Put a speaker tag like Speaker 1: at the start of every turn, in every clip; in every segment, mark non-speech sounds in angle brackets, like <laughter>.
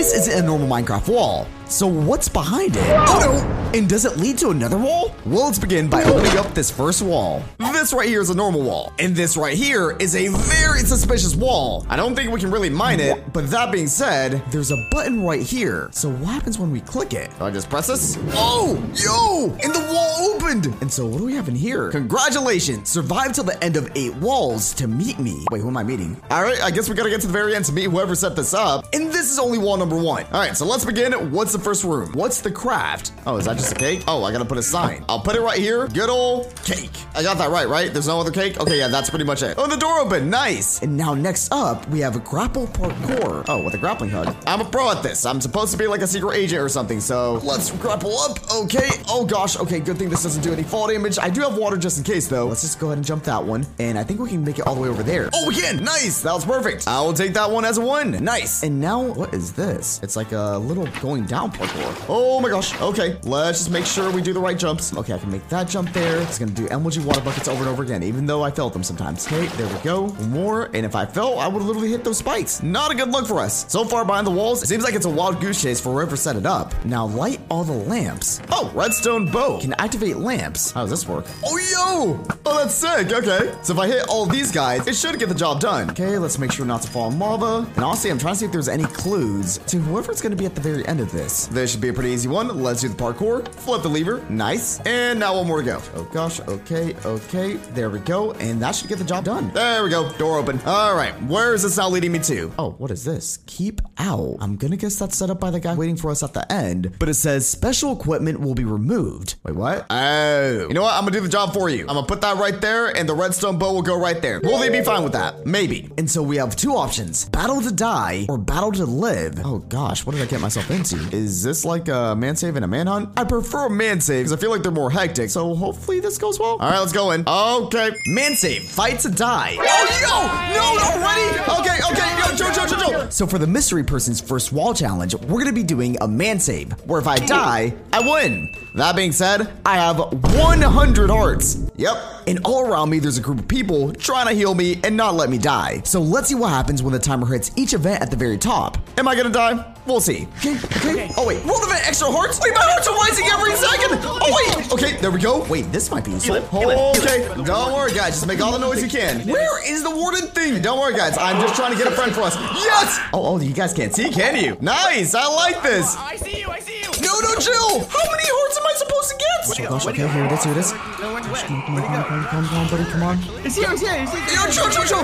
Speaker 1: this isn't a normal Minecraft wall. So what's behind it? Oh no! And does it lead to another wall? Well, let's begin by opening up this first wall. This right here is a normal wall. And this right here is a very suspicious wall. I don't think we can really mine it, but that being said, there's a button right here. So what happens when we click it? Do I just press this? Oh, yo! And the wall opened! And so what do we have in here? Congratulations! Survive till the end of eight walls to meet me. Wait, who am I meeting? All right, I guess we gotta get to the very end to meet whoever set this up. And this is only wall number one. All right, so let's begin. What's first room? What's the craft? Oh, is that just a cake? Oh, I gotta put a sign. I'll put it right here. Good old cake. I got that right, right? There's no other cake? Okay, yeah, that's pretty much it. Oh, the door open. Nice. And now next up, we have a grapple parkour. Oh, with a grappling hook. I'm a pro at this. I'm supposed to be like a secret agent or something, so let's grapple up. Okay. Oh gosh. Okay, good thing this doesn't do any fall damage. I do have water just in case, though. Let's just go ahead and jump that one. And I think we can make it all the way over there. Oh, we can. Nice. That was perfect. I will take that one as a one. Nice. And now, what is this? It's like a little going down parkour. Oh my gosh. Okay, let's just make sure we do the right jumps. Okay, I can make that jump there. It's gonna do MLG water buckets over and over again, even though I failed them sometimes. Okay, there we go. One more. And if I fell, I would literally hit those spikes. Not a good look for us. So far behind the walls, it seems like it's a wild goose chase for whoever set it up. Now light all the lamps. Oh, redstone bow can activate lamps. How does this work? Oh, yo! Oh, that's sick. Okay. So if I hit all these guys, it should get the job done. Okay, let's make sure not to fall in lava. And honestly, I'm trying to see if there's any clues to whoever's gonna be at the very end of this. This should be a pretty easy one. Let's do the parkour. Flip the lever. Nice. And now one more to go. Oh gosh. Okay. Okay. There we go. And that should get the job done. There we go. Door open. All right. Where is this now leading me to? Oh, what is this? Keep out. I'm gonna guess that's set up by the guy waiting for us at the end. But it says special equipment will be removed. Wait, what? Oh. You know what? I'm gonna do the job for you. I'm gonna put that right there, and the redstone bow will go right there. Will they be fine with that? Maybe. And so we have two options: battle to die or battle to live. Oh gosh, what did I get myself into? Is this like a man save and a manhunt? I prefer a man save because I feel like they're more hectic. So hopefully this goes well. All right, let's go in. Okay, man save, fight to die. Oh yo, no, already? Okay, okay, yo, Joe, Joe, Joe, Joe. So for the mystery person's first wall challenge, we're gonna be doing a man save, where if I die, I win. That being said, I have 100 hearts. Yep. And all around me, there's a group of people trying to heal me and not let me die. So let's see what happens when the timer hits each event at the very top. Am I gonna die? We'll see. Okay, okay. Oh wait, roll event extra hearts. Wait, my hearts are rising every second. Oh wait. Okay, there we go. Wait, this might be useful. Okay, don't worry, guys. Just make all the noise you can. Where is the warden thing? Don't worry, guys. I'm just trying to get a friend for us. Yes. Oh, oh, you guys can't see, can you? Nice. I like this.
Speaker 2: Oh, I see you, I see you.
Speaker 1: No, no, Jill. How many hearts am I supposed to get? Oh gosh.
Speaker 2: Where'd
Speaker 1: Okay,
Speaker 2: he go?
Speaker 1: here it is. Here it is.
Speaker 2: No, where'd he go?
Speaker 1: Come on, come on, come on, come on, buddy. Come on.
Speaker 2: He's here, he's here, he's here.
Speaker 1: Yo, Joe, Joe, Joe.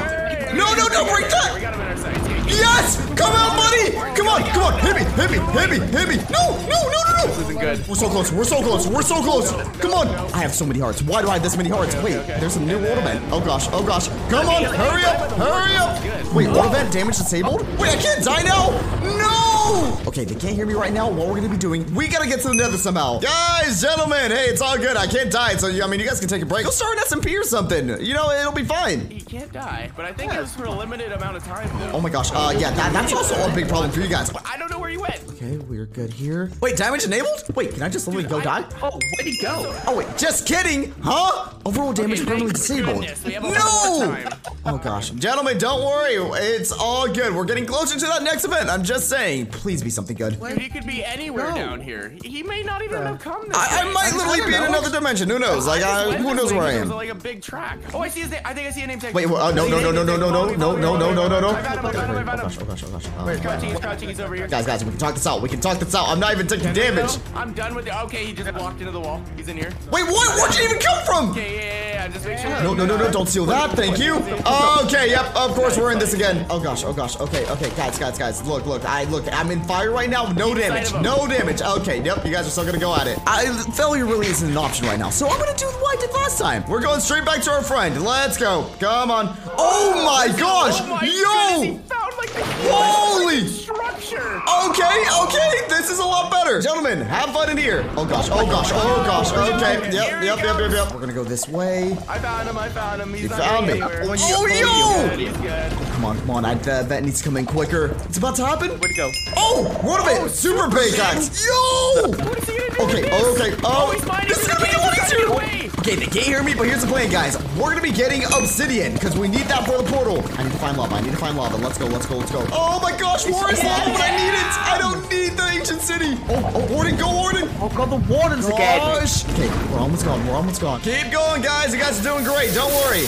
Speaker 1: No, no, no, break that.
Speaker 2: got him in our sights. Here, here.
Speaker 1: Yes! Come on, buddy! Come on, come on! Hit me, hit me, hit me, hit me! No, no, no, no, no!
Speaker 2: This isn't good.
Speaker 1: We're so close, we're so close, we're so close! Come on! I have so many hearts. Why do I have this many hearts? Wait, there's some new water vent. Oh gosh, oh gosh. Come on, hurry up, hurry up! Wait, water vent damage disabled? Wait, I can't die now! No! Okay, they can't hear me right now. What we're gonna be doing, we gotta get to the nether somehow. Guys, gentlemen, hey, it's all good. I can't die, so I mean, you guys can take a break. Go start an SMP or something. You know, it'll be fine.
Speaker 2: He can't die, but I think it was for a limited amount of time. Though.
Speaker 1: Oh my gosh, uh, yeah, that, that's also a big problem for you guys.
Speaker 2: I don't know where you went.
Speaker 1: Okay, we're good here. Wait, damage enabled? Wait, can I just literally go die?
Speaker 2: Oh, where'd he go?
Speaker 1: Oh wait, just kidding, huh? Overall damage
Speaker 2: Okay,
Speaker 1: permanently disabled.
Speaker 2: goodness, we have a little
Speaker 1: No! Oh gosh, gentlemen, don't worry. It's all good. We're getting closer to that next event. I'm just saying, please be something good.
Speaker 2: Dude, he could be anywhere down here. He may not even have come this
Speaker 1: I, I
Speaker 2: way.
Speaker 1: might literally be in another dimension. Who knows? Like,
Speaker 2: I
Speaker 1: uh, who knows where I am?
Speaker 2: Like a big track. Oh, I see his name. I think I see a name tag.
Speaker 1: Wait, well, uh, no, no, no, no, no, no, no, no, no, no, no, no, no.
Speaker 2: I found him, I found him, I
Speaker 1: Oh
Speaker 2: found him.
Speaker 1: gosh, oh gosh, oh gosh.
Speaker 2: He's
Speaker 1: Uh,
Speaker 2: crouching, he's crouching, he's over here.
Speaker 1: guys, guys, we can talk this out. We can talk this out. I'm not even taking damage.
Speaker 2: I'm done with it. Okay, he just walked into the wall. He's in here.
Speaker 1: Wait, what? Where'd you even come from?
Speaker 2: Okay, yeah, Just make sure.
Speaker 1: No, no, no, no, don't steal that. Thank you. Okay, yep, of course we're in this again. Oh gosh, oh gosh. Okay, okay, guys, guys, guys. Look, look, I look, I'm in fire right now. No damage.
Speaker 2: sight of him.
Speaker 1: No damage. Okay, yep, you guys are still gonna go at it. I failure really isn't an option right now. So I'm gonna do what I did last time. We're going straight back to our friend. Let's go. Come on. Oh my gosh!
Speaker 2: Oh my
Speaker 1: Yo!
Speaker 2: goodness, he found like the
Speaker 1: Holy!
Speaker 2: structure.
Speaker 1: Okay, okay, this is a lot better. Gentlemen, have fun in here. Oh gosh, oh gosh, oh gosh. Okay, yep, yep, yep, yep, yep. We're gonna go this way.
Speaker 2: I found him. I found him. He's
Speaker 1: You
Speaker 2: not
Speaker 1: found
Speaker 2: going
Speaker 1: me. Oh, yo!
Speaker 2: He's good.
Speaker 1: Come on, come on. I, uh, that needs to come in quicker. It's about to happen.
Speaker 2: Where'd he go?
Speaker 1: Oh, what of it?
Speaker 2: Oh,
Speaker 1: super
Speaker 2: super
Speaker 1: pickaxe. Yo!
Speaker 2: What is he gonna do
Speaker 1: Okay, okay. Oh,
Speaker 2: he's finding
Speaker 1: this is gonna be
Speaker 2: cave.
Speaker 1: a lot
Speaker 2: He's
Speaker 1: easier.
Speaker 2: running away.
Speaker 1: Okay, they can't hear me, but here's the plan, guys. We're gonna be getting obsidian because we need that for the portal. I need to find lava. I need to find lava. Let's go. Let's go. Let's go. Oh my gosh, more is lava, but I need it. I don't need the ancient city. Oh, oh, warden, go warden.
Speaker 3: Oh god, the wardens again.
Speaker 1: Gosh. Okay, we're almost gone. We're almost gone. Keep going, guys. You guys are doing great. Don't worry.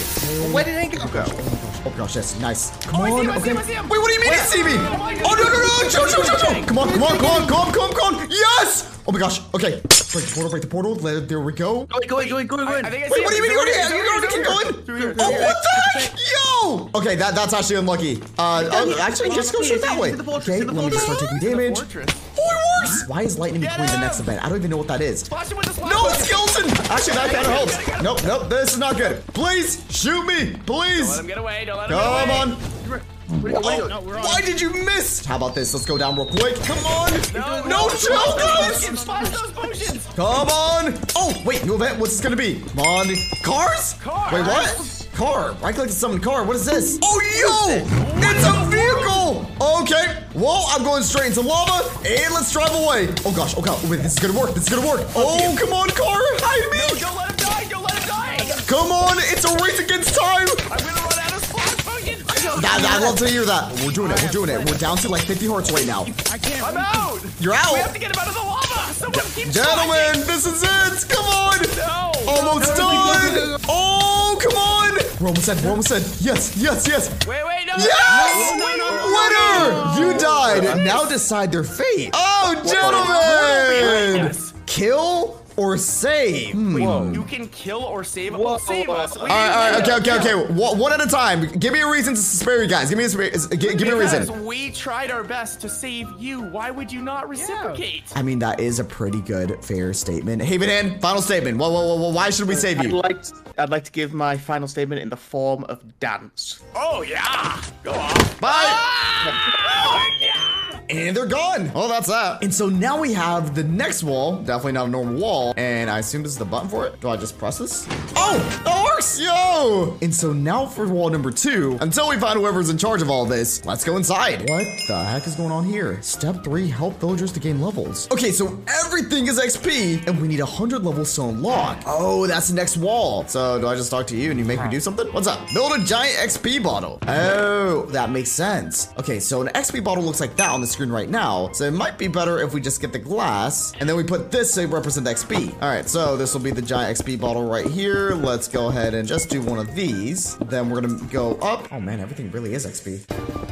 Speaker 3: Where did they go?
Speaker 1: Oh, oh gosh, yes, nice. Come
Speaker 2: Oh, I see him, I see
Speaker 1: okay.
Speaker 2: him, I see him.
Speaker 1: Wait, what do you mean you see me?
Speaker 2: Oh
Speaker 1: Oh no no no! Chill chill chill chill!
Speaker 2: Okay.
Speaker 1: Come on, come on, come on, come on, come on, come on! Yes! Oh my gosh. Okay, break the portal, break the portal. There, there we go.
Speaker 3: Go, go, go, go, go,
Speaker 2: I, I
Speaker 3: go.
Speaker 2: think I
Speaker 1: Wait,
Speaker 2: see
Speaker 1: what do you mean?
Speaker 2: him.
Speaker 1: You already,
Speaker 2: He's
Speaker 1: you
Speaker 2: over
Speaker 1: already
Speaker 2: here,
Speaker 1: keep
Speaker 2: he's
Speaker 1: going?
Speaker 2: here. Through here,
Speaker 1: Oh, what the heck? Yo! Okay, that that's actually unlucky. Uh, oh, actually, just go straight that way.
Speaker 3: To the fortress,
Speaker 1: Okay, let me just start taking damage.
Speaker 2: Fortress.
Speaker 1: Oh, it works! Why is lightning
Speaker 2: Get
Speaker 1: between the next event? I don't even know what that is.
Speaker 2: Splash him with the splash
Speaker 1: No,
Speaker 2: bucket.
Speaker 1: skeleton! Actually, that kind of helps. Nope, nope, this is not good. Please, shoot me,
Speaker 2: Don't
Speaker 1: please.
Speaker 2: let him get away. Don't let him get
Speaker 1: Come on.
Speaker 3: Where do you go?
Speaker 1: Oh, why did you miss? How about this? Let's go down real quick. Come on.
Speaker 2: No,
Speaker 1: No, chill, guys.
Speaker 2: Splash those potions.
Speaker 1: Come on. Oh, wait, new event. What's this gonna be? Come on. Cars?
Speaker 2: Cars?
Speaker 1: Wait, what? Car. Right click to summon car. What is this? Oh, yo! It's a vehicle! Okay. Well, I'm going straight into lava, and let's drive away. Oh, gosh. Oh, God. Wait, this is gonna work. This is gonna work. Oh, come on, car. Hide me.
Speaker 2: No, don't let him die. Don't let him die.
Speaker 1: Come on. It's a race against time.
Speaker 2: Potions.
Speaker 1: That, I love to hear that. We're doing it. We're doing it. We're down to like 50 hearts right now.
Speaker 2: I'm out.
Speaker 1: You're out.
Speaker 2: We have to get him out of the lava. Someone keep
Speaker 1: Gentlemen, this is it! Come on!
Speaker 2: No.
Speaker 1: Almost done! Oh, come on! We're almost dead, we're almost dead. Yes, yes, yes!
Speaker 2: Wait, wait, no.
Speaker 1: Yes!
Speaker 2: No, no, no,
Speaker 1: Winner! You died. Now decide their fate. Oh, gentlemen!
Speaker 2: Yes.
Speaker 1: Kill or save? Hmm.
Speaker 2: You can kill or save. Oh, save us.
Speaker 1: All right, all right, okay, okay, okay. One one at a time. Give me a reason to spare you guys. Give me a, spare- gi- give me a reason.
Speaker 2: Because we tried our best to save you. Why would you not reciprocate?
Speaker 1: I mean, that is a pretty good, fair statement. Hey, Banan, final statement. Whoa, whoa, whoa, whoa, why should we save
Speaker 3: I'd
Speaker 1: you?
Speaker 3: like, I'd like to give my final statement in the form of dance.
Speaker 2: Oh yeah. Go on.
Speaker 1: Bye!
Speaker 2: Oh, yeah.
Speaker 1: And they're gone. Oh, that's that. And so now we have the next wall. Definitely not a normal wall. And I assume this is the button for it. Do I just press this? Oh, that works. Yo. And so now for wall number two, until we find whoever's in charge of all this, let's go inside. What the heck is going on here? Step three, help villagers to gain levels. Okay, so everything is XP and we need 100 levels to unlock. Oh, that's the next wall. So do I just talk to you and you make me do something? What's up? Build a giant XP bottle. Oh, that makes sense. Okay, so an XP bottle looks like that on the screen right now. So it might be better if we just get the glass and then we put this to represent XP. All right, so this will be the giant XP bottle right here. Let's go ahead and just do one of these. Then we're gonna go up. Oh man, everything really is XP.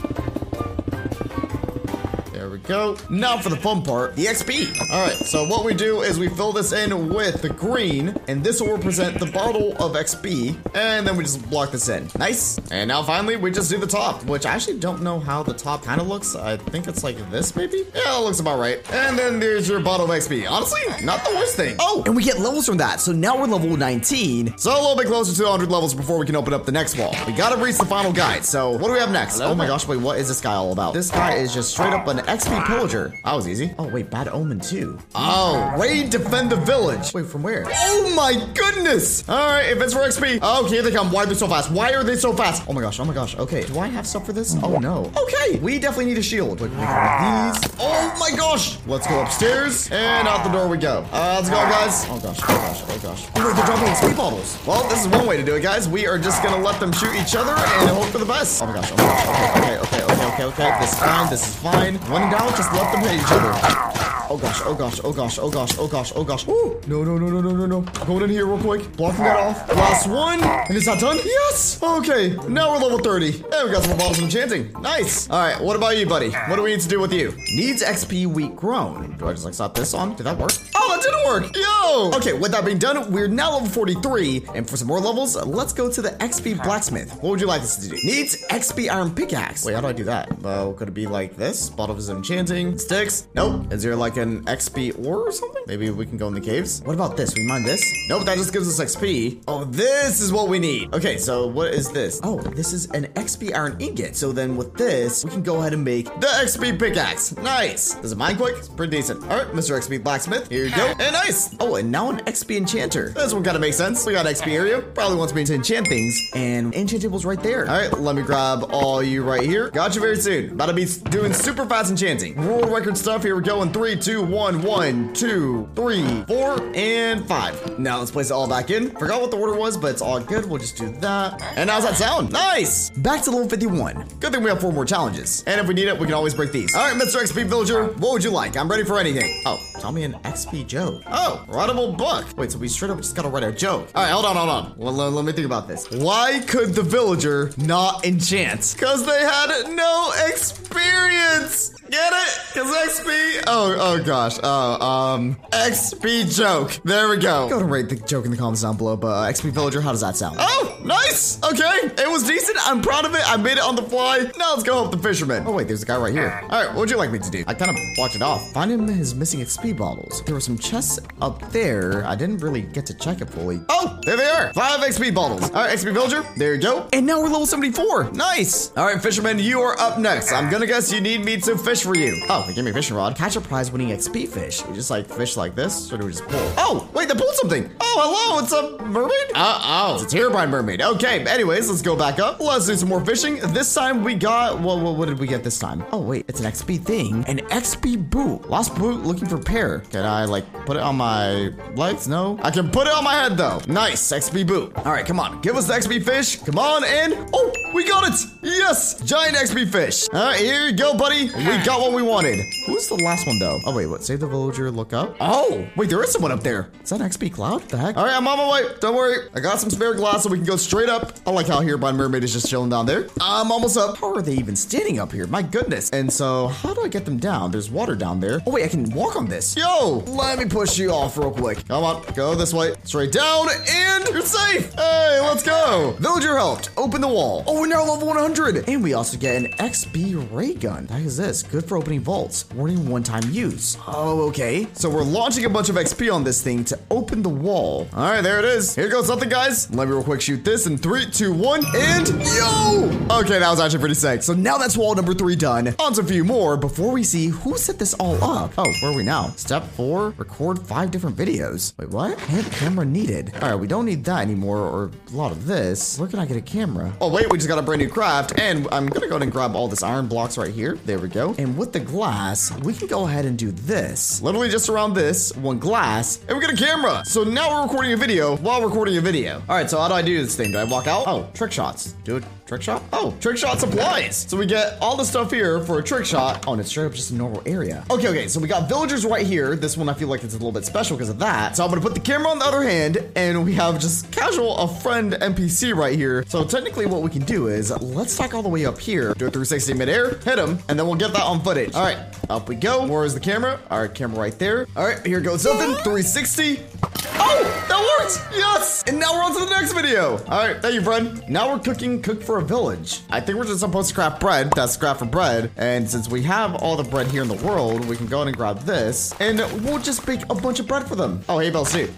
Speaker 1: Go. Now for the fun part, the XP. All right, so what we do is we fill this in with the green, and this will represent the bottle of XP, and then we just block this in. Nice. And now finally, we just do the top, which I actually don't know how the top kind of looks. I think it's like this, maybe? Yeah, it looks about right. And then there's your bottle of XP. Honestly, not the worst thing. Oh, and we get levels from that. So now we're level 19. So a little bit closer to 100 levels before we can open up the next wall. We gotta reach the final guide. So what do we have next? Oh my gosh, wait, what is this guy all about? This guy is just straight up an XP pillager. That was easy. Oh, wait, bad omen too. Oh, raid defend the village. Wait, from where? Oh my goodness. All right, if it's for XP. Oh, here they come. Why are they so fast? Why are they so fast? Oh my gosh, oh my gosh. Okay, do I have stuff for this? Oh no. Okay, we definitely need a shield. Wait, we have these. Oh my gosh. Let's go upstairs and out the door we go. Uh, let's go, guys. Oh gosh, oh gosh, oh gosh. Oh wait, they're dropping XP bottles. Well, this is one way to do it, guys. We are just gonna let them shoot each other and hope for the best. Oh my gosh, oh my gosh. Okay, okay, okay, okay, okay. This is fine, this is fine. In doubt, just let them hit each other. Oh gosh, oh gosh, oh gosh, oh gosh, oh gosh, oh gosh. Ooh, no, no, no, no, no, no, no. Going in here real quick. Blocking that off. Last one. And is that done? Yes. Okay, now we're level 30. And we got some bottles of enchanting. Nice. All right, what about you, buddy? What do we need to do with you? Needs XP wheat grown. Do I just like slap this on? Did that work? Oh, that didn't work. Yo. Okay, with that being done, we're now level 43. And for some more levels, let's go to the XP blacksmith. What would you like us to do? Needs XP iron pickaxe. Wait, how do I do that? Well, could it be like this? Bottles of enchanting. Sticks? Nope. Is there like an XP ore or something? Maybe we can go in the caves. What about this? We mine this? Nope, that just gives us XP. Oh, this is what we need. Okay, so what is this? Oh, this is an XP iron ingot. So then with this, we can go ahead and make the XP pickaxe. Nice. Does it mine quick? It's pretty decent. All right, Mr. XP blacksmith, here you go. go. <laughs> And nice. Oh, and now an XP enchanter. This one kind of makes sense. We got XP area. Probably wants me to enchant things. And enchant table's right there. All right, let me grab all you right here. Got you very soon. About to be doing super fast enchanting. World record stuff. Here we go in three, two, one, one, two, three, four, and five. Now let's place it all back in. Forgot what the order was, but it's all good. We'll just do that. And how's that sound? Nice. Back to level 51. Good thing we have four more challenges. And if we need it, we can always break these. All right, Mr. XP Villager, what would you like? I'm ready for anything. Oh, tell me an XP joke. Oh, writable book. Wait, so we straight up just gotta write a joke. All right, hold on, hold on. Well, let, me think about this. Why could the villager not enchant? Because they had no experience. Get it? Cause XP. Oh, oh gosh. Oh, um, XP joke. There we go. Go to rate the joke in the comments down below. But uh, XP villager, how does that sound? Oh, nice. Okay, it was decent. I'm proud of it. I made it on the fly. Now let's go help the fisherman. Oh wait, there's a guy right here. All right, what would you like me to do? I kind of blocked it off. Find him his missing XP bottles. There were some chests up there. I didn't really get to check it fully. Oh, there they are. Five XP bottles. All right, XP villager. There you go. And now we're level 74. Nice. All right, fisherman, you are up next. I'm gonna guess you need me to fish for you. Oh, gave me a fishing rod. Catch a prize winning XP fish. We just like fish like this, or do we just pull? Oh, wait, they pulled something. Oh, hello, it's a mermaid? Uh oh, it's a Herobrine mermaid. Okay, anyways, let's go back up. Let's do some more fishing. This time we got, well, well, what did we get this time? Oh, wait, it's an XP thing. An XP boot. Lost boot looking for pear. Can I like put it on my legs? No. I can put it on my head though. Nice, XP boot. All right, come on. Give us the XP fish. Come on, and oh, we got it. Yes, giant XP fish. All right, here you go, buddy. We got what we wanted. Who's the last one though? Oh wait, what? Save the villager, look up. Oh, wait, there is someone up there. Is that an XP Cloud? The heck? All right, I'm on my way. Don't worry. I got some spare glass so we can go straight up. I like how Herobrine Mermaid is just chilling down there. I'm almost up. How are they even standing up here? My goodness. And so, how do I get them down? There's water down there. Oh wait, I can walk on this. Yo, let me push you off real quick. Come on, go this way. Straight down, and you're safe. Hey, let's go. Villager helped. Open the wall. Oh, we're now level 100. And we also get an XP ray gun. That is this. Good for opening vaults. Warning one-time use. Oh, okay. So we're launching a bunch of XP on this thing to open the wall. All right, there it is. Here goes something, guys. Let me real quick shoot this in three, two, one, and yo! Okay, that was actually pretty sick. So now that's wall number three done. On to a few more before we see who set this all up. Oh, where are we now? Step four, record five different videos. Wait, what? Hand camera needed. All right, we don't need that anymore or a lot of this. Where can I get a camera? Oh, wait, we just got a brand new craft and I'm gonna go ahead and grab all this iron blocks right here. There we go. And with the glass, we can go ahead and do this. Literally just around this, one glass, and we get a camera. So now we're recording a video while recording a video. All right, so how do I do this thing? Do I walk out? Oh, trick shots. Do it. Trick shot? Oh, trick shot supplies. So we get all the stuff here for a trick shot. Oh, and it's straight up just a normal area. Okay, okay, so we got villagers right here. This one I feel like it's a little bit special because of that. So I'm gonna put the camera on the other hand, and we have just casual a friend NPC right here. So technically what we can do is let's stack all the way up here, do a 360 midair, hit him, and then we'll get that on footage. All right, up we go. Where is the camera? All right, camera right there. All right, here goes something. 360. Oh, that worked! Yes! And now we're on to the next video. All right, thank you, friend. Now we're cooking cook for a village. I think we're just supposed to craft bread. That's craft for bread. And since we have all the bread here in the world, we can go ahead and grab this, and we'll just bake a bunch of bread for them. Oh, hey, Bell Soup.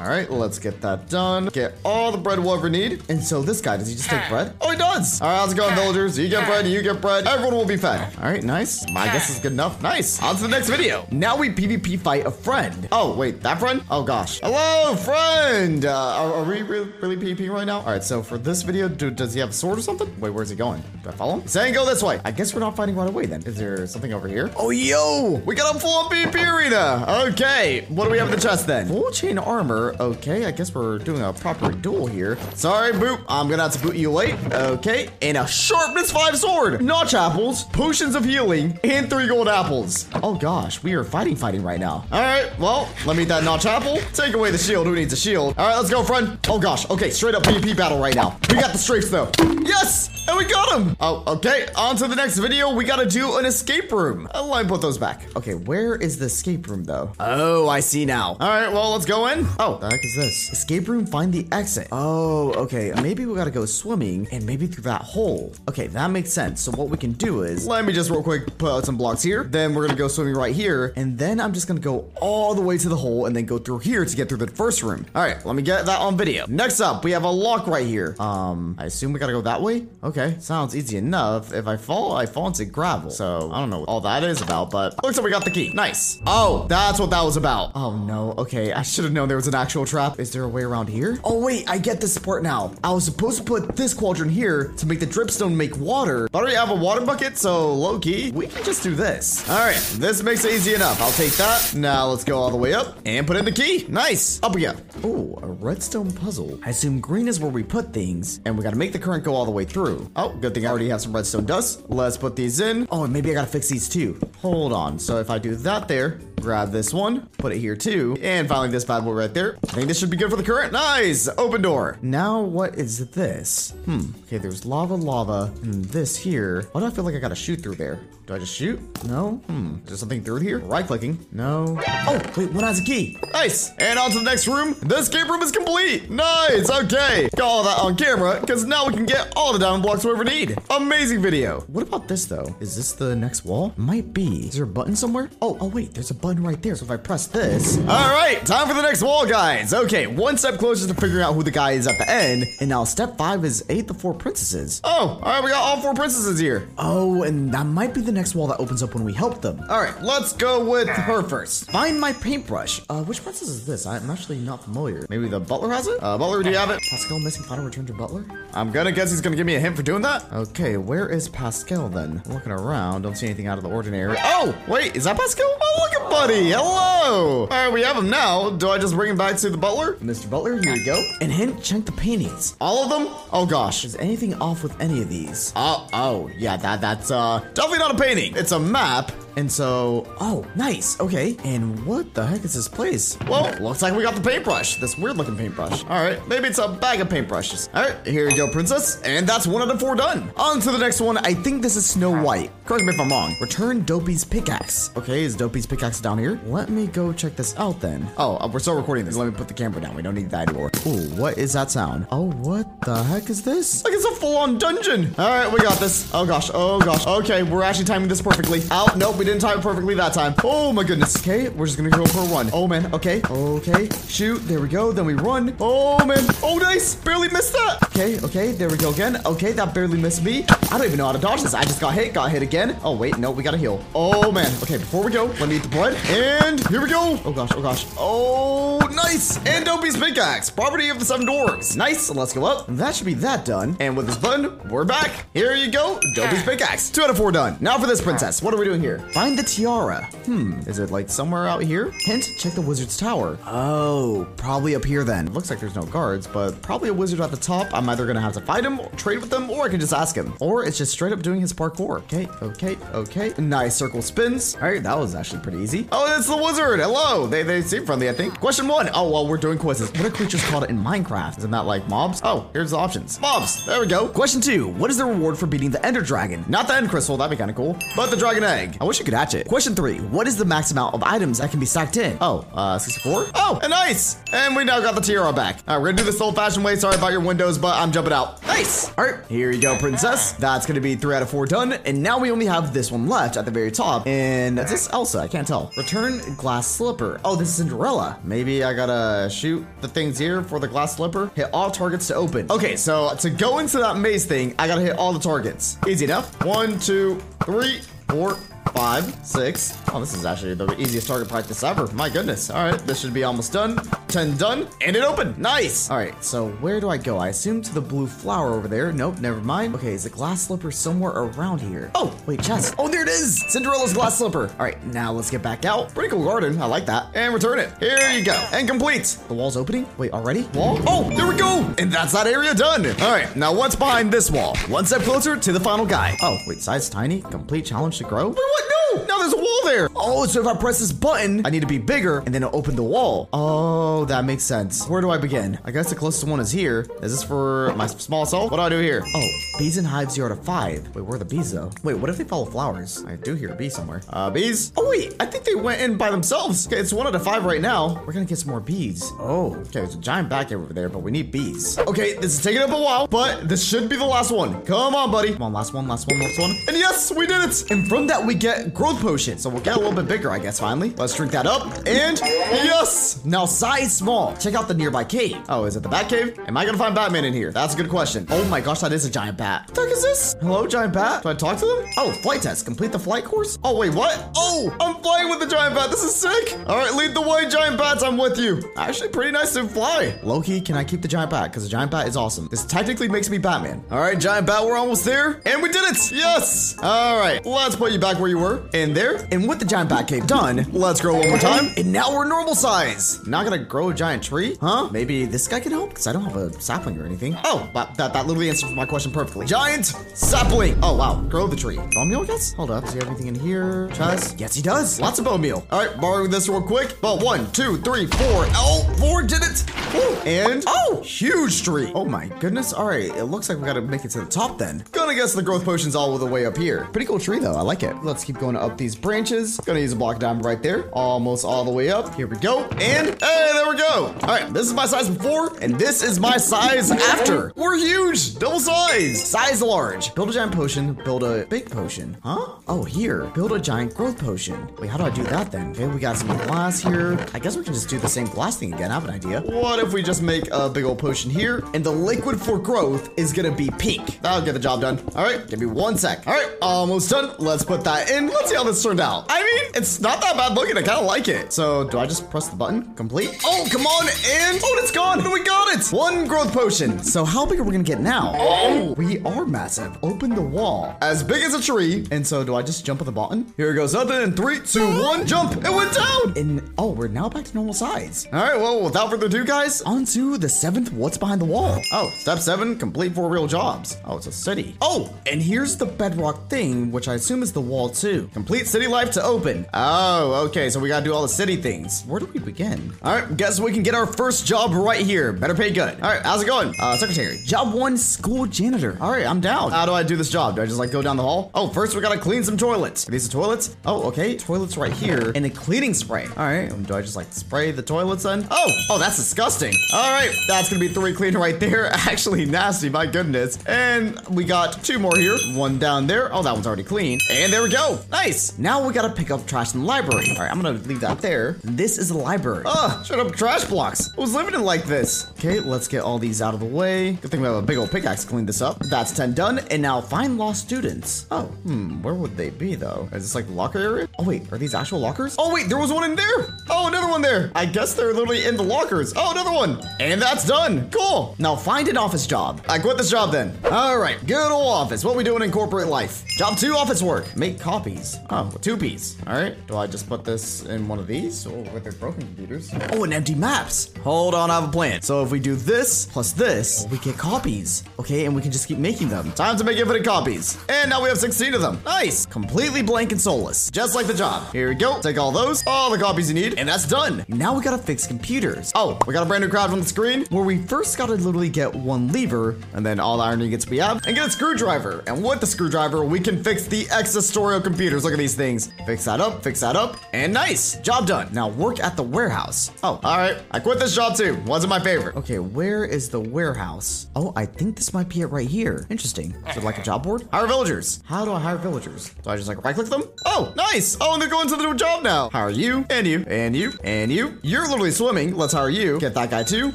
Speaker 1: All right, let's get that done. Get all the bread we'll ever need. And so this guy, does he just take bread? Oh, he does. All right, how's it going, villagers? You get bread, you get bread. Everyone will be fed. All right, nice. My guess is good enough. Nice. On to the next video. Now we PvP fight a friend. Oh, wait, that friend? Oh, gosh. Hello, friend. Uh, are, are we really, really PvP right now? All right, so for this video, do, does he have a sword or something? Wait, where's he going? Do I follow him? Saying go this way. I guess we're not fighting right away then. Is there something over here? Oh, yo, we got a full PvP arena. Okay, what do we have in the chest then? Full chain armor. Okay, I guess we're doing a proper duel here. Sorry, Boop. I'm gonna have to boot you late. Okay, and a sharpness five sword, notch apples, potions of healing, and three gold apples. Oh gosh, we are fighting, fighting right now. All right, well, let me eat that notch apple. Take away the shield. Who needs a shield? All right, let's go, friend. Oh gosh. Okay, straight up PvP battle right now. We got the strafes though. Yes, and we got him. Oh, okay. On to the next video. We gotta do an escape room. Uh, let me put those back. Okay, where is the escape room though? Oh, I see now. All right, well, let's go in. Oh, the heck is this? Escape room, find the exit. Oh, okay. Maybe we gotta go swimming and maybe through that hole. Okay, that makes sense. So what we can do is, let me just real quick put out some blocks here. Then we're gonna go swimming right here. And then I'm just gonna go all the way to the hole and then go through here to get through the first room. All right, let me get that on video. Next up, we have a lock right here. Um, I assume we gotta go that way? Okay, sounds easy enough. If I fall, I fall into gravel. So I don't know what all that is about, but looks like we got the key. Nice. Oh, that's what that was about. Oh no, okay. I should have known there was an actual trap. Is there a way around here? Oh wait, I get this part now. I was supposed to put this cauldron here to make the dripstone make water, but I already have a water bucket, so low key, we can just do this. All right, this makes it easy enough. I'll take that. Now let's go all the way up and put in the key. Nice. Up we go. Oh, a redstone puzzle. I assume green is where we put things, and we gotta make the current go all the way through. Oh, good thing I already have some redstone dust. Let's put these in. Oh, and maybe I gotta fix these too. Hold on. So if I do that there, grab this one, put it here too, and finally this bad boy right there. I think this should be good for the current. Nice! Open door. Now what is this? Hmm. Okay, there's lava, lava, and this here. Why do I feel like I gotta shoot through there? Do I just shoot? No? Hmm. Is there something through here? Right clicking. No. Oh, wait, one has a key. Nice. And on to the next room. The escape room is complete. Nice. Okay. Got all that on camera because now we can get all the diamond blocks we ever need. Amazing video. What about this though? Is this the next wall? Might be. Is there a button somewhere? Oh, oh wait, there's a button right there. So if I press this. All right, time for the next wall, guys. Okay, one step closer to figuring out who the guy is at the end. And now step five is aid the four princesses. Oh, all right, we got all four princesses here. Oh, and that might be the next wall that opens up when we help them. All right, let's go with her first. Find my paintbrush. Uh, which princess is this? I'm actually not familiar. Maybe the butler has it? Uh, butler, do you have it? Pascal missing final return to butler? I'm gonna guess he's gonna give me a hint for doing that. Okay, where is Pascal then? I'm looking around, don't see anything out of the ordinary. Oh, wait, is that Pascal? Oh, look Buddy. Hello. All right, we have him now. Do I just bring him back to the butler? Mr. Butler, here you go. And hint, check the paintings. All of them? Oh gosh, is anything off with any of these? Oh, oh, yeah, that that's uh definitely not a painting. It's a map. And so, oh, nice. Okay. And what the heck is this place? Well, looks like we got the paintbrush. This weird looking paintbrush. All right. Maybe it's a bag of paintbrushes. All right. Here you go, princess. And that's one out of four done. On to the next one. I think this is Snow White. Correct me if I'm wrong. Return Dopey's pickaxe. Okay. Is Dopey's pickaxe down here? Let me go check this out then. Oh, uh, we're still recording this. Let me put the camera down. We don't need that anymore. Ooh, what is that sound? Oh, what the heck is this? Like it's a full on dungeon. All right. We got this. Oh gosh. Oh gosh. Okay. We're actually timing this perfectly. Out. Nope. We didn't time it perfectly that time. Oh my goodness. Okay, we're just gonna go for a run. Oh man. Okay. Okay. Shoot. There we go. Then we run. Oh man. Oh nice. Barely missed that. Okay. Okay. There we go again. Okay, that barely missed me. I don't even know how to dodge this. I just got hit. Got hit again. Oh wait. No, we gotta heal. Oh man. Okay. Before we go, let me eat the blood. And here we go. Oh gosh. Oh gosh. Oh nice. And Dopey's pickaxe. Property of the seven dwarves. Nice. Let's go up. That should be that done. And with this button, we're back. Here you go. Dopey's pickaxe. Two out of four done. Now for this princess. What are we doing here? Find the tiara. Hmm, is it like somewhere out here? Hint, check the wizard's tower. Oh, probably up here then. Looks like there's no guards, but probably a wizard at the top. I'm either gonna have to fight him, trade with him, or I can just ask him. Or it's just straight up doing his parkour. Okay, okay, okay. Nice circle spins. All right, that was actually pretty easy. Oh, it's the wizard. Hello. They, they seem friendly, I think. Question one. Oh, well, we're doing quizzes. What are creatures called in Minecraft? Isn't that like mobs? Oh, here's the options. Mobs. There we go. Question two. What is the reward for beating the Ender Dragon? Not the End Crystal. That'd be kind of cool. But the Dragon Egg. I wish you could hatch it. Question three. What is the max amount of items that can be stacked in? Oh, uh, 64? Oh, and nice. And we now got the tiara back. All right, we're gonna do this old fashioned way. Sorry about your windows, but I'm jumping out. Nice. All right, here you go, princess. That's gonna be three out of four done. And now we only have this one left at the very top. And is this Elsa? I can't tell. Return glass slipper. Oh, this is Cinderella. Maybe I gotta shoot the things here for the glass slipper. Hit all targets to open. Okay, so to go into that maze thing, I gotta hit all the targets. Easy enough. One, two, three, four, five, six. Oh, this is actually the easiest target practice ever. My goodness. All right, this should be almost done. 10 done, and it opened. Nice. All right, so where do I go? I assume to the blue flower over there. Nope, never mind. Okay, is the glass slipper somewhere around here? Oh, wait, chest. Oh, there it is. Cinderella's glass slipper. All right, now let's get back out. Pretty cool garden. I like that. And return it. Here you go. And complete. The wall's opening. Wait, already? Wall? Oh, there we go. And that's that area done. All right, now what's behind this wall? One step closer to the final guy. Oh, wait, size tiny. Complete challenge to grow? Wait, what? What? No! Now there's a wall there. Oh, so if I press this button, I need to be bigger and then it'll open the wall. Oh, that makes sense. Where do I begin? I guess the closest one is here. Is this for my small self? What do I do here? Oh, bees and hives zero to five. Wait, where are the bees though? Wait, what if they follow flowers? I do hear a bee somewhere. Uh, bees? Oh wait, I think they went in by themselves. Okay, it's one out of five right now. We're gonna get some more bees. Oh, okay, there's a giant back over there, but we need bees. Okay, this is taking up a while, but this should be the last one. Come on, buddy. Come on, last one, last one, last one. And yes, we did it. And from that, we get growth potion. So we'll get a little bit bigger, I guess, finally. Let's drink that up. And yes, now size small. Check out the nearby cave. Oh, is it the bat cave? Am I gonna find Batman in here? That's a good question. Oh my gosh, that is a giant bat. What the heck is this? Hello, giant bat? Do I talk to them? Oh, flight test. Complete the flight course? Oh, wait, what? Oh, I'm flying with the giant bat. This is sick. All right, lead the way, giant bats. I'm with you. Actually, pretty nice to fly. Loki, can I keep the giant bat? Because the giant bat is awesome. This technically makes me Batman. All right, giant bat, we're almost there. And we did it. Yes. All right, let's put you back where you were. In there. And with the giant bat cave done, let's grow one more time. And now we're normal size. Not gonna grow a giant tree? Huh? Maybe this guy can help? Because I don't have a sapling or anything. Oh, that, that, that literally answers my question perfectly. Giant sapling. Oh, wow. Grow the tree. Bone meal, I guess? Hold up. Does he have anything in here? Chest? Yes, he does. Lots of bone meal. All right, borrow this real quick. Well, one, two, three, four. Oh, four did it. Woo. And, oh, huge tree. Oh my goodness. All right, it looks like we gotta make it to the top then. Gonna guess the growth potion's all the way up here. Pretty cool tree though. I like it. Let's keep going up these branches. Gonna use a block diamond right there. Almost all the way up. Here we go. And, hey, there we go. All right, this is my size before, and this is my size after. We're huge. Double size. Size large. Build a giant potion. Build a big potion. Huh? Oh, here. Build a giant growth potion. Wait, how do I do that then? Okay, we got some glass here. I guess we can just do the same glass thing again. I have an idea. What if we just make a big old potion here, and the liquid for growth is gonna be pink. That'll get the job done. All right, give me one sec. All right, almost done. Let's put that in. Let's see how this turned out. I mean, it's not that bad looking. I kind of like it. So, do I just press the button? Complete? Oh, come on, and oh, it's gone. And we got it. One growth potion. So, how big are we gonna get now? Oh, we are massive. Open the wall. As big as a tree. And so, do I just jump at the button? Here it goes nothing in three, two, one, jump. It went down. And oh, we're now back to normal size. All right, well, without further ado, guys, on to the seventh. What's behind the wall? Oh, step seven, complete four real jobs. Oh, it's a city. Oh, and here's the bedrock thing, which I assume is the wall too. Complete city life to open. Oh, okay, so we gotta do all the city things. Where do we begin? All right, guess we can get our first job right here. Better pay good. All right, how's it going? Uh, secretary. Job one, school janitor. All right, I'm down. How do I do this job? Do I just like go down the hall? Oh, first we gotta clean some toilets. Are these the toilets? Oh, okay, toilets right here, and a cleaning spray. All right, do I just like spray the toilets then? Oh, oh, that's disgusting. All right, that's gonna be three clean right there. <laughs> Actually nasty, my goodness. And we got two more here. One down there. Oh, that one's already clean. And there we go. Nice. Now we gotta pick up trash in the library. All right, I'm gonna leave that there. This is the library. Ugh, shut up trash blocks. I was living in like this. Okay, let's get all these out of the way. Good thing we have a big old pickaxe to clean this up. That's 10 done. And now find lost students. Oh, hmm, where would they be though? Is this like the locker area? Oh wait, are these actual lockers? Oh wait, there was one in there. Oh, another one there. I guess they're literally in the lockers. Oh, another one. And that's done. Cool. Now find an office job. I quit this job then. All right, good old office. What we doing in corporate life? Job two, office work. Make copies. Oh, two piece. All right. Do I just put this in one of these? Oh, with their broken computers. Oh, and empty maps. Hold on, I have a plan. So if we do this plus this, oh, we get copies. Okay, and we can just keep making them. Time to make infinite copies. And now we have 16 of them. Nice. Completely blank and soulless. Just like the job. Here we go. Take all those, all the copies you need, and that's done. Now we gotta fix computers. Oh, we got a brand new crowd on the screen where we first gotta literally get one lever, and then all the iron ingots we have, and get a screwdriver. And with the screwdriver, we can fix the Exastorio computers. Look at these things. Fix that up, fix that up, and nice. Job done. Now work at the warehouse. Oh, all right. I quit this job too. Wasn't my favorite. Okay, where is the warehouse? Oh, I think this might be it right here. Interesting. Is it like a job board? Hire villagers. How do I hire villagers? Do I just like right click them? Oh, nice. Oh, and they're going to the new job now. Hire you, and you, and you, and you. You're literally swimming. Let's hire you. Get that guy too.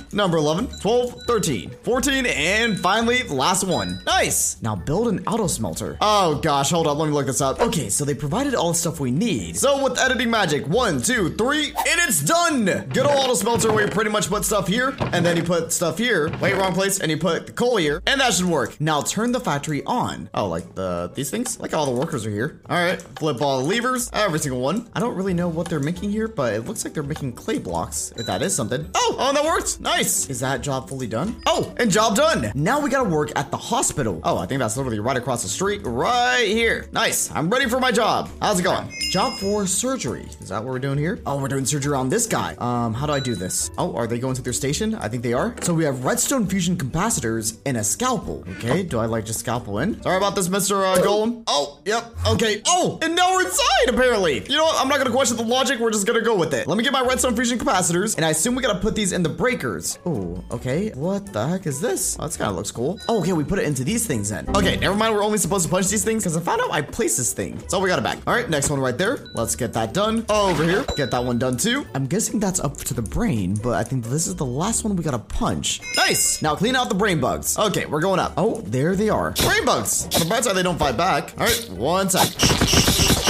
Speaker 1: Number 11, 12, 13, 14, and finally, last one. Nice. Now build an auto smelter. Oh gosh, hold on. Let me look this up. Okay, so they provided all the stuff we need. So with editing magic, one, two, three, and it's done. Good old auto smelter where you pretty much put stuff here, and then you put stuff here. Wait, wrong place, and you put the coal here, and that should work. Now turn the factory on. Oh, like the these things? Like all the workers are here. All right, flip all the levers, every single one. I don't really know what they're making here, but it looks like they're making clay blocks. If that is something. Oh, on that worked. Nice. Is that job fully done? Oh, and job done. Now we gotta work at the hospital. Oh, I think that's literally right across the street, right here. Nice. I'm ready for my job. How's it going? Job for surgery. Is that what we're doing here? Oh, we're doing surgery on this guy. Um, how do I do this? Oh, are they going to their station? I think they are. So we have redstone fusion capacitors and a scalpel. Okay, do I like just scalpel in? Sorry about this, Mr. Uh, Golem. Oh, yep. Okay. Oh, and now we're inside, apparently. You know what? I'm not gonna question the logic. We're just gonna go with it. Let me get my redstone fusion capacitors, and I assume we gotta put these in the breakers. Oh, okay. What the heck is this? Oh, this kind of looks cool. Oh, okay. We put it into these things then. Okay, never mind. We're only supposed to punch these things because I found out I placed this thing. So we got it back. All right, next one right there. Let's get that done. Oh, over here. Get that one done too. I'm guessing that's up to the brain, but I think this is the last one we gotta punch. Nice. Now clean out the brain bugs. Okay, we're going up. Oh, there they are. Brain bugs. On the bright side, they don't fight back. All right, one sec.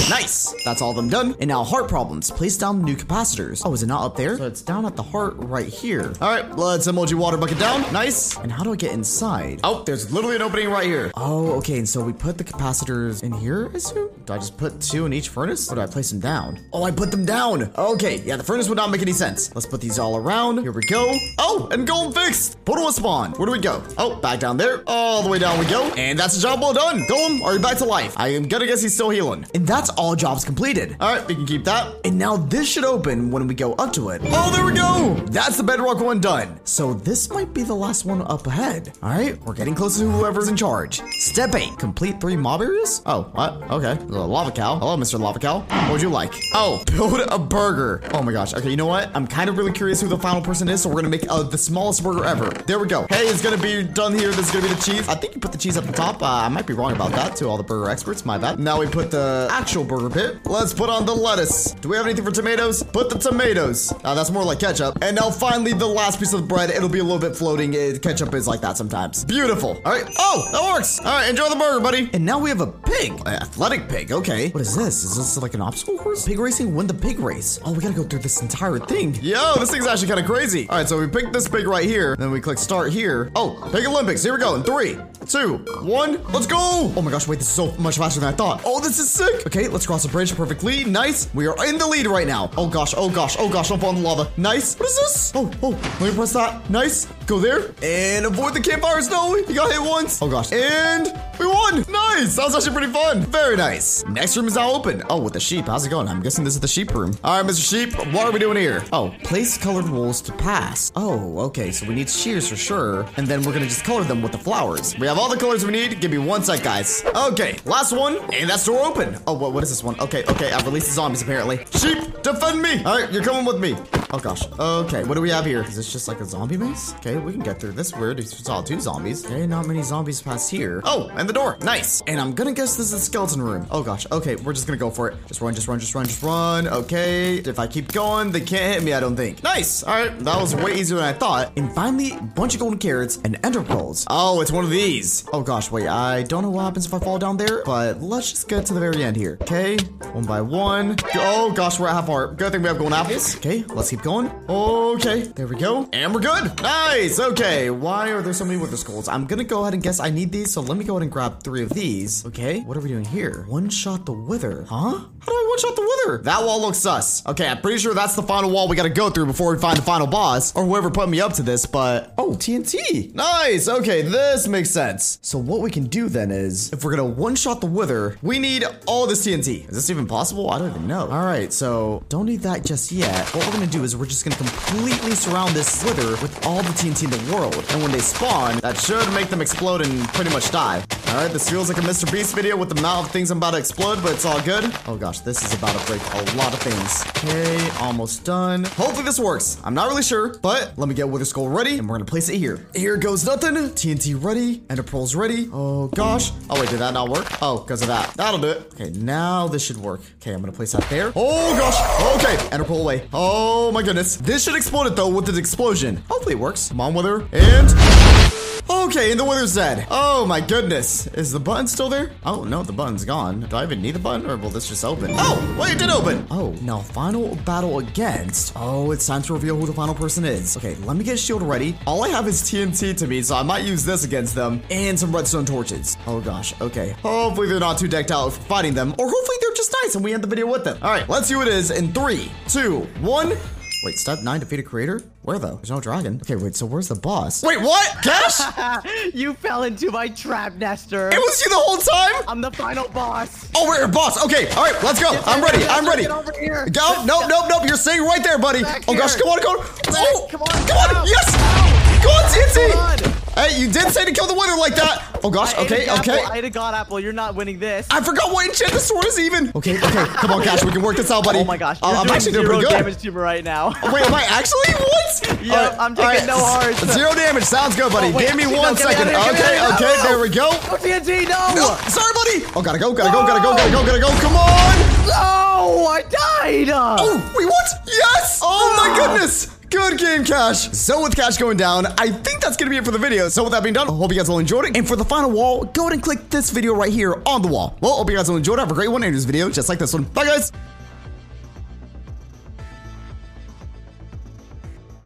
Speaker 1: Nice. That's all of them done. And now heart problems. Place down new capacitors. Oh, is it not up there? So it's down at the heart right here. All right, let's MLG water bucket down. Nice. And how do I get inside? Oh, there's literally an opening right here. Oh, okay. And so we put the capacitors in here, I assume? Do I just put two in each furnace? Or do I place them down? Oh, I put them down. Okay, yeah, the furnace would not make any sense. Let's put these all around. Here we go. Oh, and golem fixed. Portal spawn. Where do we go? Oh, back down there. All the way down we go. And that's the job well done. Golem, are you back to life? I am gonna guess he's still healing. And that's all jobs completed. All right, we can keep that. And now this should open when we go up to it. Oh, there we go. That's the bedrock one done. So this might be the last one up ahead. All right, we're getting closer to whoever's in charge. Step eight, complete three mob areas. Oh, what? Okay, a lava cow. Hello, Mr. Lava Cow. What would you like? Oh, build a burger. Oh my gosh. Okay, you know what? I'm kind of really curious who the final person is, so we're gonna make uh, the smallest burger ever. There we go. Hey, it's gonna be done here. This is gonna be the cheese. I think you put the cheese at the top. Uh, I might be wrong about that to all the burger experts. My bad. Now we put the actual burger pit. Let's put on the lettuce. Do we have anything for tomatoes? Put the tomatoes. Uh, that's more like ketchup. And now finally the last piece of bread. It'll be a little bit floating. It, ketchup is like that sometimes. Beautiful. All right. Oh, that works. All right, enjoy the burger, buddy. And now we have a pig. An athletic pig. Okay. What is this? Is this like an obstacle course? Pig racing? Win the pig race. Oh, we gotta go through this entire thing. Yo, this thing's actually kind of crazy. All right, so we picked this pig right here. Then we click start here. Oh, pig Olympics. Here we go. In three, two, one. Let's go. Oh my gosh, wait, this is so much faster than I thought. Oh, this is sick. Okay, let's cross the bridge. perfectly. Nice. We are in the lead right now. Oh gosh, oh gosh, oh gosh, don't fall in the lava. Nice. What is this? Oh, oh, let me press that. Nice. Go there and avoid the campfires. No, you got hit once. Oh gosh. And we won. Nice. That was actually pretty fun. Very nice. Next room is now open. Oh, with the sheep. How's it going? I'm guessing this is the sheep room. All right, Mr. Sheep, what are we doing here? Oh, place colored walls to pass. Oh, okay. So we need shears for sure. And then we're gonna just color them with the flowers. We have all the colors we need. Give me one sec, guys. Okay, last one. And that's door open. Oh, what, what is this one? Okay, okay. I've released the zombies apparently. Sheep, defend me. All right, you're coming with me. Oh gosh. Okay, what do we have here? Is this just like a zombie maze? Okay, we can get through this. Weird. We saw two zombies. Okay, not many zombies past here. Oh, and the door. Nice. And I'm gonna guess this is a skeleton room. Oh gosh. Okay, we're just gonna go for it. Just run, just run, just run, just run. Okay. If I keep going, they can't hit me, I don't think. Nice. All right, that was way easier than I thought. And finally, a bunch of golden carrots and ender pearls. Oh, it's one of these. Oh gosh, wait. I don't know what happens if I fall down there, but let's just get to the very end here. Okay, one by one. Oh gosh, we're at half heart. Good thing we have golden apples. Okay, let's keep going. Okay, there we go. And we're good. Nice. Okay, why are there so many wither skulls? I'm gonna go ahead and guess I need these, so let me go ahead and grab three of these. Okay, what are we doing here? One shot the wither. Huh? How do I one shot the wither? That wall looks sus. Okay, I'm pretty sure that's the final wall we gotta go through before we find the final boss, or whoever put me up to this, but... Oh, TNT. Nice. Okay, this makes sense. So what we can do then is, if we're gonna one shot the wither, we need all this TNT. Is this even possible? I don't even know. All right, so don't need that just yet. What we're gonna do is we're just gonna completely surround this wither with all the TNT in the world. And when they spawn, that should make them explode and pretty much die. All right, this feels like a Mr. Beast video with the amount of things I'm about to explode, but it's all good. Oh gosh, this is about to break a lot of things. Okay, almost done. Hopefully this works. I'm not really sure, but let me get Wither Skull ready, and we're gonna place it here. Here goes nothing. TNT ready. Ender Pearl's ready. Oh gosh. Oh wait, did that not work? Oh, because of that. That'll do it. Okay, now this should work. Okay, I'm gonna place that there. Oh gosh. Okay, Ender Pearl away. Oh my goodness. This should explode it though with an explosion. Hopefully it works. Come on, Wither. And... Okay, and the wither's dead. Oh my goodness. Is the button still there? Oh no, the button's gone. Do I even need the button or will this just open? Oh, wait, it did open. Oh, now final battle against. Oh, it's time to reveal who the final person is. Okay, let me get shield ready. All I have is TNT to me, so I might use this against them and some redstone torches. Oh gosh, okay. Hopefully they're not too decked out fighting them or hopefully they're just nice and we end the video with them. All right, let's see who it is in three, two, one. Wait, step nine, defeat a creator? Where though? There's no dragon. Okay, wait, so where's the boss? Wait, what? Cash? <laughs>
Speaker 4: you fell into my trap, Nestor.
Speaker 1: It was you the whole time?
Speaker 4: I'm the final boss.
Speaker 1: Oh, we're your boss. Okay, all right, let's go. I'm ready. I'm ready.
Speaker 4: Get over here.
Speaker 1: Go. Nope, nope, nope. You're staying right there, buddy.
Speaker 4: Back
Speaker 1: Oh gosh,
Speaker 4: here.
Speaker 1: come on, come on. Oh,
Speaker 4: come on,
Speaker 1: come on. Yes. Go on, TNT.
Speaker 4: Come on.
Speaker 1: Hey, you did say to kill the wither like that. Oh gosh.
Speaker 4: I
Speaker 1: Okay, okay.
Speaker 4: Apple. I ate a god apple. You're not winning this.
Speaker 1: I forgot what enchant the sword is even. Okay, okay. Come on, Cash. We can work this out, buddy.
Speaker 4: oh my gosh.
Speaker 1: Uh,
Speaker 4: You're
Speaker 1: I'm
Speaker 4: doing
Speaker 1: actually doing
Speaker 4: zero
Speaker 1: pretty good.
Speaker 4: damage to me right now.
Speaker 1: Wait, am I actually? What?
Speaker 4: Yep,
Speaker 1: All right,
Speaker 4: I'm taking
Speaker 1: all
Speaker 4: no hearts.
Speaker 1: Zero damage. Sounds good, buddy.
Speaker 4: Oh, wait,
Speaker 1: Give me
Speaker 4: no,
Speaker 1: one second.
Speaker 4: here,
Speaker 1: Okay, okay.
Speaker 4: here.
Speaker 1: There we go.
Speaker 4: Oh, TNT, no!
Speaker 1: No, sorry, buddy. Oh, gotta go, gotta go, gotta go, gotta go, gotta go. Come on.
Speaker 4: No, I died!
Speaker 1: Oh, wait, what? Yes! Oh my goodness! Good game, Cash. So with Cash going down, I think that's gonna be it for the video. So with that being done, I hope you guys all enjoyed it. And for the final wall, go ahead and click this video right here on the wall. Well, hope you guys all enjoyed it. Have a great one in this video, just like this one. Bye, guys.